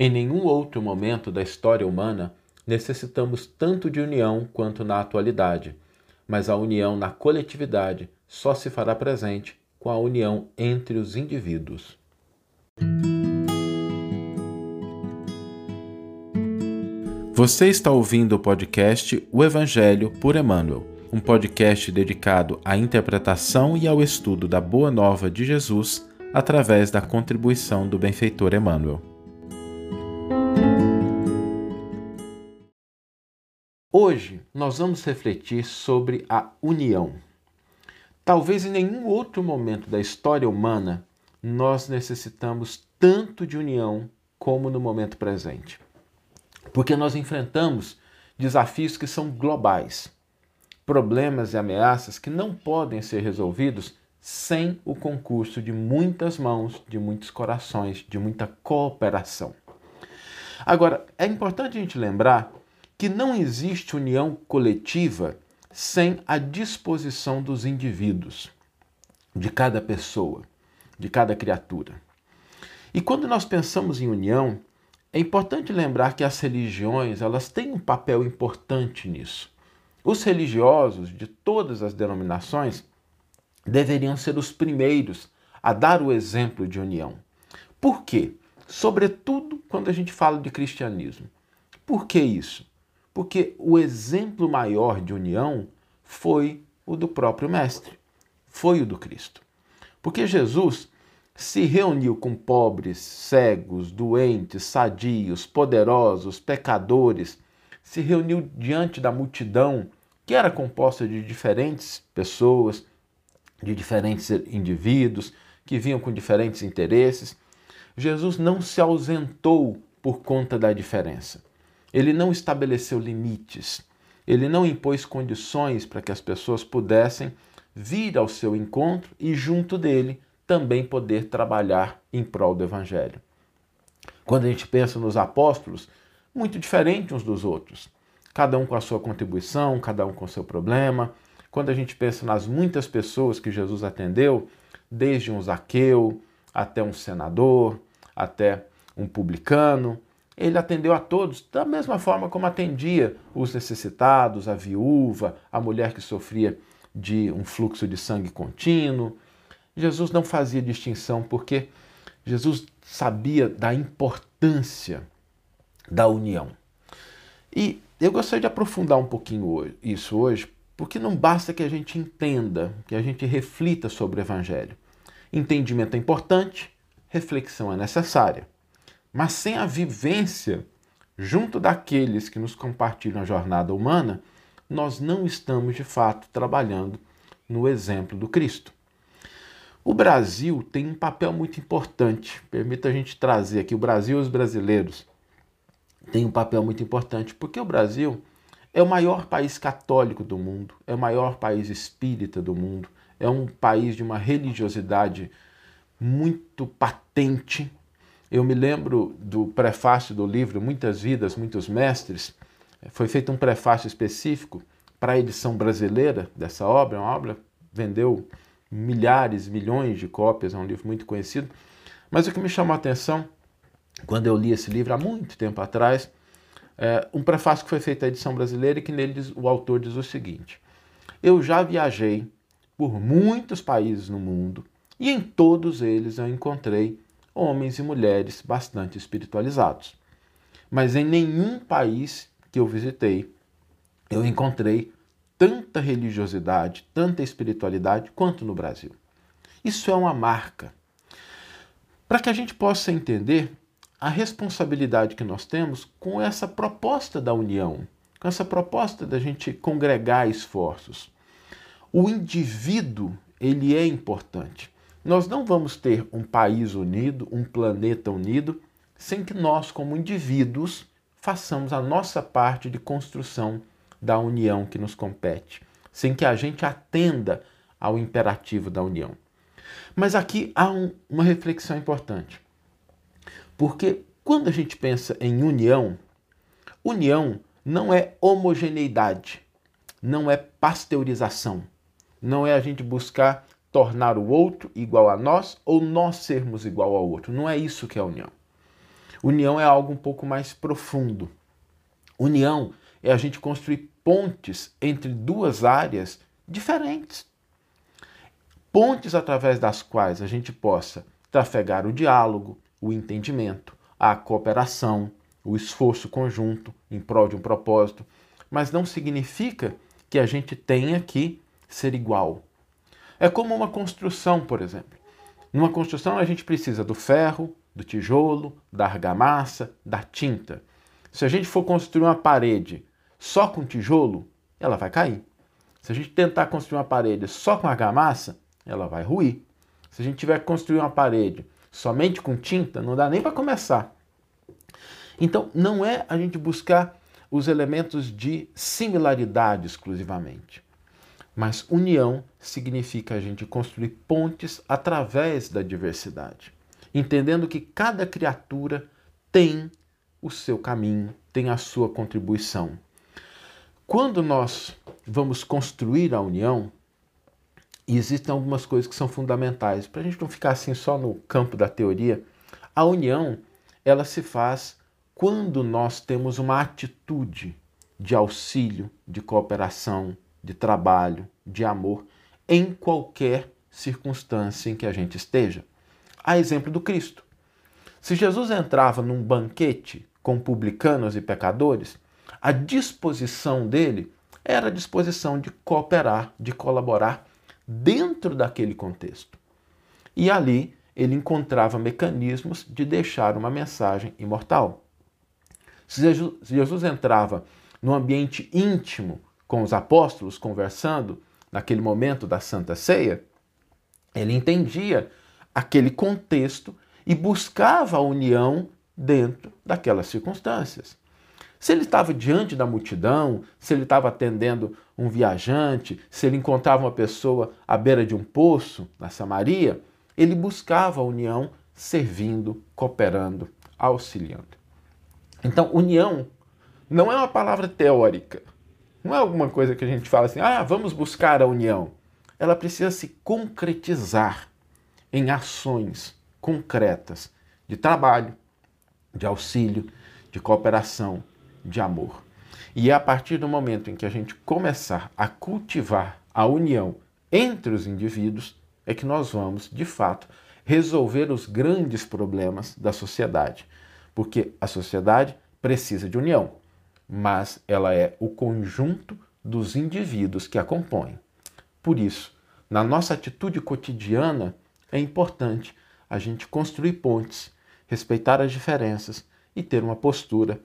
Em nenhum outro momento da história humana necessitamos tanto de união quanto na atualidade, mas a união na coletividade só se fará presente com a união entre os indivíduos. Você está ouvindo o podcast O Evangelho por Emmanuel, um podcast dedicado à interpretação e ao estudo da Boa Nova de Jesus através da contribuição do benfeitor Emmanuel. Hoje nós vamos refletir sobre a união. Talvez em nenhum outro momento da história humana nós necessitamos tanto de união como no momento presente porque nós enfrentamos desafios que são globais, problemas e ameaças que não podem ser resolvidos sem o concurso de muitas mãos, de muitos corações, de muita cooperação. Agora, é importante a gente lembrar que não existe união coletiva sem a disposição dos indivíduos, de cada pessoa, de cada criatura. E quando nós pensamos em união, é importante lembrar que as religiões elas têm um papel importante nisso. Os religiosos de todas as denominações deveriam ser os primeiros a dar o exemplo de união. Por quê? Sobretudo quando a gente fala de cristianismo. Por que isso? Porque o exemplo maior de união foi o do próprio Mestre, foi o do Cristo. Porque Jesus se reuniu com pobres, cegos, doentes, sadios, poderosos, pecadores, se reuniu diante da multidão que era composta de diferentes pessoas, de diferentes indivíduos, que vinham com diferentes interesses. Jesus não se ausentou por conta da diferença. Ele não estabeleceu limites. Ele não impôs condições para que as pessoas pudessem vir ao seu encontro e, junto dele, também poder trabalhar em prol do Evangelho. Quando a gente pensa nos apóstolos, muito diferente uns dos outros, cada um com a sua contribuição, cada um com o seu problema. Quando a gente pensa nas muitas pessoas que Jesus atendeu, desde um Zaqueu até um senador, até um publicano, ele atendeu a todos da mesma forma como atendia os necessitados, a viúva, a mulher que sofria de um fluxo de sangue contínuo, Jesus não fazia distinção porque Jesus sabia da importância da união. E eu gostaria de aprofundar um pouquinho isso hoje, porque não basta que a gente entenda, que a gente reflita sobre o Evangelho. Entendimento é importante, reflexão é necessária. Mas sem a vivência junto daqueles que nos compartilham a jornada humana, nós não estamos de fato trabalhando no exemplo do Cristo. O Brasil tem um papel muito importante. Permita a gente trazer aqui o Brasil e os brasileiros tem um papel muito importante, porque o Brasil é o maior país católico do mundo, é o maior país espírita do mundo, é um país de uma religiosidade muito patente. Eu me lembro do prefácio do livro Muitas Vidas, Muitos Mestres. Foi feito um prefácio específico para a edição brasileira dessa obra, uma obra vendeu milhares, milhões de cópias, é um livro muito conhecido. Mas o que me chamou a atenção, quando eu li esse livro há muito tempo atrás, é um prefácio que foi feito à edição brasileira e que nele diz, o autor diz o seguinte: Eu já viajei por muitos países no mundo e em todos eles eu encontrei homens e mulheres bastante espiritualizados. Mas em nenhum país que eu visitei eu encontrei tanta religiosidade, tanta espiritualidade quanto no Brasil. Isso é uma marca. Para que a gente possa entender a responsabilidade que nós temos com essa proposta da união, com essa proposta da gente congregar esforços. O indivíduo, ele é importante. Nós não vamos ter um país unido, um planeta unido, sem que nós, como indivíduos, façamos a nossa parte de construção da união que nos compete, sem que a gente atenda ao imperativo da união. Mas aqui há um, uma reflexão importante. Porque quando a gente pensa em união, união não é homogeneidade, não é pasteurização, não é a gente buscar tornar o outro igual a nós ou nós sermos igual ao outro. Não é isso que é união. União é algo um pouco mais profundo. União é a gente construir pontes entre duas áreas diferentes. Pontes através das quais a gente possa trafegar o diálogo, o entendimento, a cooperação, o esforço conjunto em prol de um propósito, mas não significa que a gente tenha que ser igual. É como uma construção, por exemplo. Numa construção a gente precisa do ferro, do tijolo, da argamassa, da tinta. Se a gente for construir uma parede só com tijolo, ela vai cair. Se a gente tentar construir uma parede só com argamassa, ela vai ruir. Se a gente tiver que construir uma parede somente com tinta, não dá nem para começar. Então, não é a gente buscar os elementos de similaridade exclusivamente, mas união significa a gente construir pontes através da diversidade, entendendo que cada criatura tem o seu caminho, tem a sua contribuição. Quando nós vamos construir a união, existem algumas coisas que são fundamentais. Para a gente não ficar assim só no campo da teoria, a união ela se faz quando nós temos uma atitude de auxílio, de cooperação, de trabalho, de amor, em qualquer circunstância em que a gente esteja. A exemplo do Cristo. Se Jesus entrava num banquete com publicanos e pecadores, a disposição dele era a disposição de cooperar, de colaborar dentro daquele contexto. E ali ele encontrava mecanismos de deixar uma mensagem imortal. Se Jesus entrava no ambiente íntimo com os apóstolos conversando, naquele momento da Santa Ceia, ele entendia aquele contexto e buscava a união dentro daquelas circunstâncias. Se ele estava diante da multidão, se ele estava atendendo um viajante, se ele encontrava uma pessoa à beira de um poço, na Samaria, ele buscava a união servindo, cooperando, auxiliando. Então, união não é uma palavra teórica. Não é alguma coisa que a gente fala assim, ah, vamos buscar a união. Ela precisa se concretizar em ações concretas de trabalho, de auxílio, de cooperação, de amor. E é a partir do momento em que a gente começar a cultivar a união entre os indivíduos é que nós vamos, de fato, resolver os grandes problemas da sociedade porque a sociedade precisa de união, mas ela é o conjunto dos indivíduos que a compõem. Por isso, na nossa atitude cotidiana, é importante a gente construir pontes, respeitar as diferenças e ter uma postura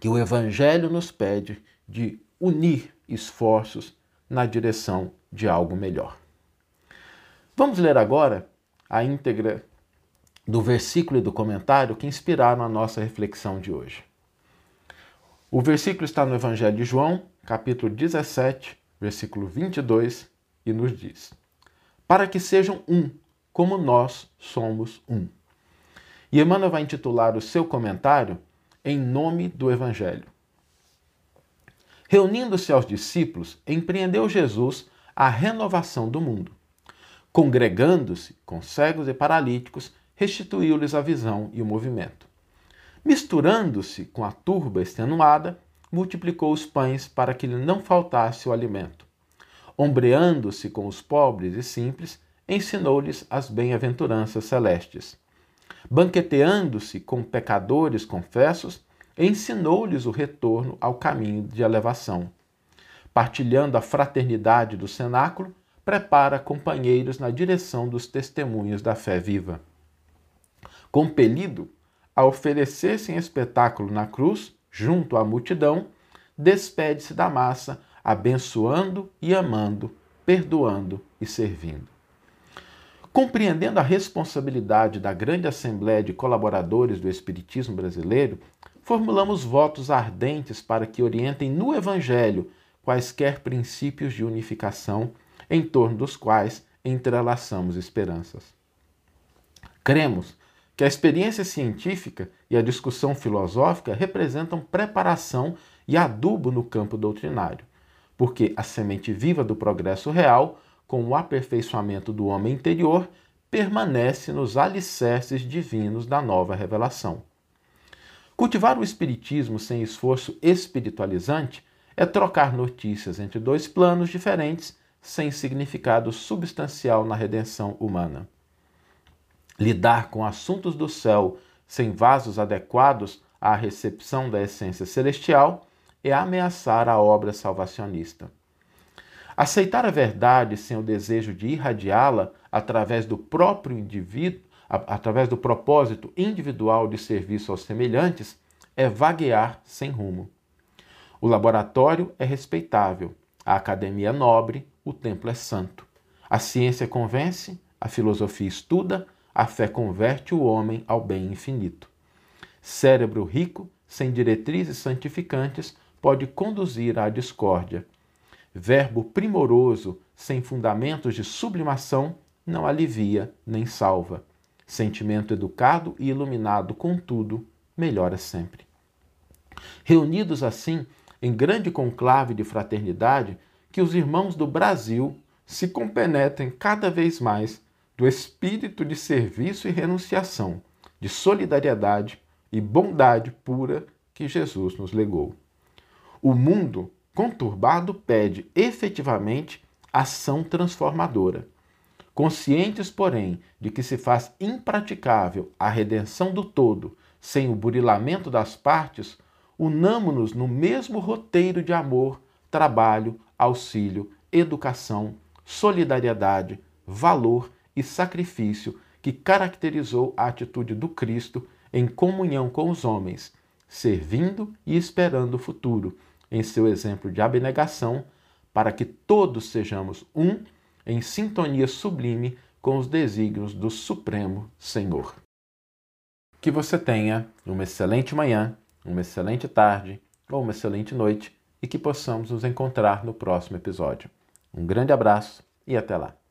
que o Evangelho nos pede de unir esforços na direção de algo melhor. Vamos ler agora a íntegra do versículo e do comentário que inspiraram a nossa reflexão de hoje. O versículo está no Evangelho de João, capítulo 17, versículo 22, e nos diz: Para que sejam um, como nós somos um. E Emmanuel vai intitular o seu comentário Em Nome do Evangelho. Reunindo-se aos discípulos, empreendeu Jesus a renovação do mundo. Congregando-se com cegos e paralíticos, restituiu-lhes a visão e o movimento. Misturando-se com a turba extenuada, multiplicou os pães para que lhe não faltasse o alimento. Ombreando-se com os pobres e simples, ensinou-lhes as bem-aventuranças celestes. Banqueteando-se com pecadores confessos, ensinou-lhes o retorno ao caminho de elevação. Partilhando a fraternidade do cenáculo, prepara companheiros na direção dos testemunhos da fé viva compelido a oferecer-se em espetáculo na cruz, junto à multidão, despede-se da massa, abençoando e amando, perdoando e servindo. Compreendendo a responsabilidade da grande Assembleia de Colaboradores do Espiritismo Brasileiro, formulamos votos ardentes para que orientem no Evangelho quaisquer princípios de unificação em torno dos quais entrelaçamos esperanças. Cremos que a experiência científica e a discussão filosófica representam preparação e adubo no campo doutrinário, porque a semente viva do progresso real, com o aperfeiçoamento do homem interior, permanece nos alicerces divinos da nova revelação. Cultivar o espiritismo sem esforço espiritualizante é trocar notícias entre dois planos diferentes sem significado substancial na redenção humana. Lidar com assuntos do céu sem vasos adequados à recepção da essência celestial é ameaçar a obra salvacionista. Aceitar a verdade sem o desejo de irradiá-la através do próprio indivíduo, através do propósito individual de serviço aos semelhantes, é vaguear sem rumo. O laboratório é respeitável, a academia é nobre, o templo é santo. A ciência convence, a filosofia estuda, a fé converte o homem ao bem infinito. Cérebro rico, sem diretrizes santificantes, pode conduzir à discórdia. Verbo primoroso, sem fundamentos de sublimação, não alivia nem salva. Sentimento educado e iluminado, contudo, melhora sempre. Reunidos assim, em grande conclave de fraternidade, que os irmãos do Brasil se compenetrem cada vez mais do espírito de serviço e renunciação, de solidariedade e bondade pura que Jesus nos legou. O mundo conturbado pede efetivamente ação transformadora. Conscientes, porém, de que se faz impraticável a redenção do todo sem o burilamento das partes, unamo-nos no mesmo roteiro de amor, trabalho, auxílio, educação, solidariedade, valor e sacrifício que caracterizou a atitude do Cristo em comunhão com os homens, servindo e esperando o futuro, em seu exemplo de abnegação, para que todos sejamos um em sintonia sublime com os desígnios do Supremo Senhor. Que você tenha uma excelente manhã, uma excelente tarde ou uma excelente noite e que possamos nos encontrar no próximo episódio. Um grande abraço e até lá!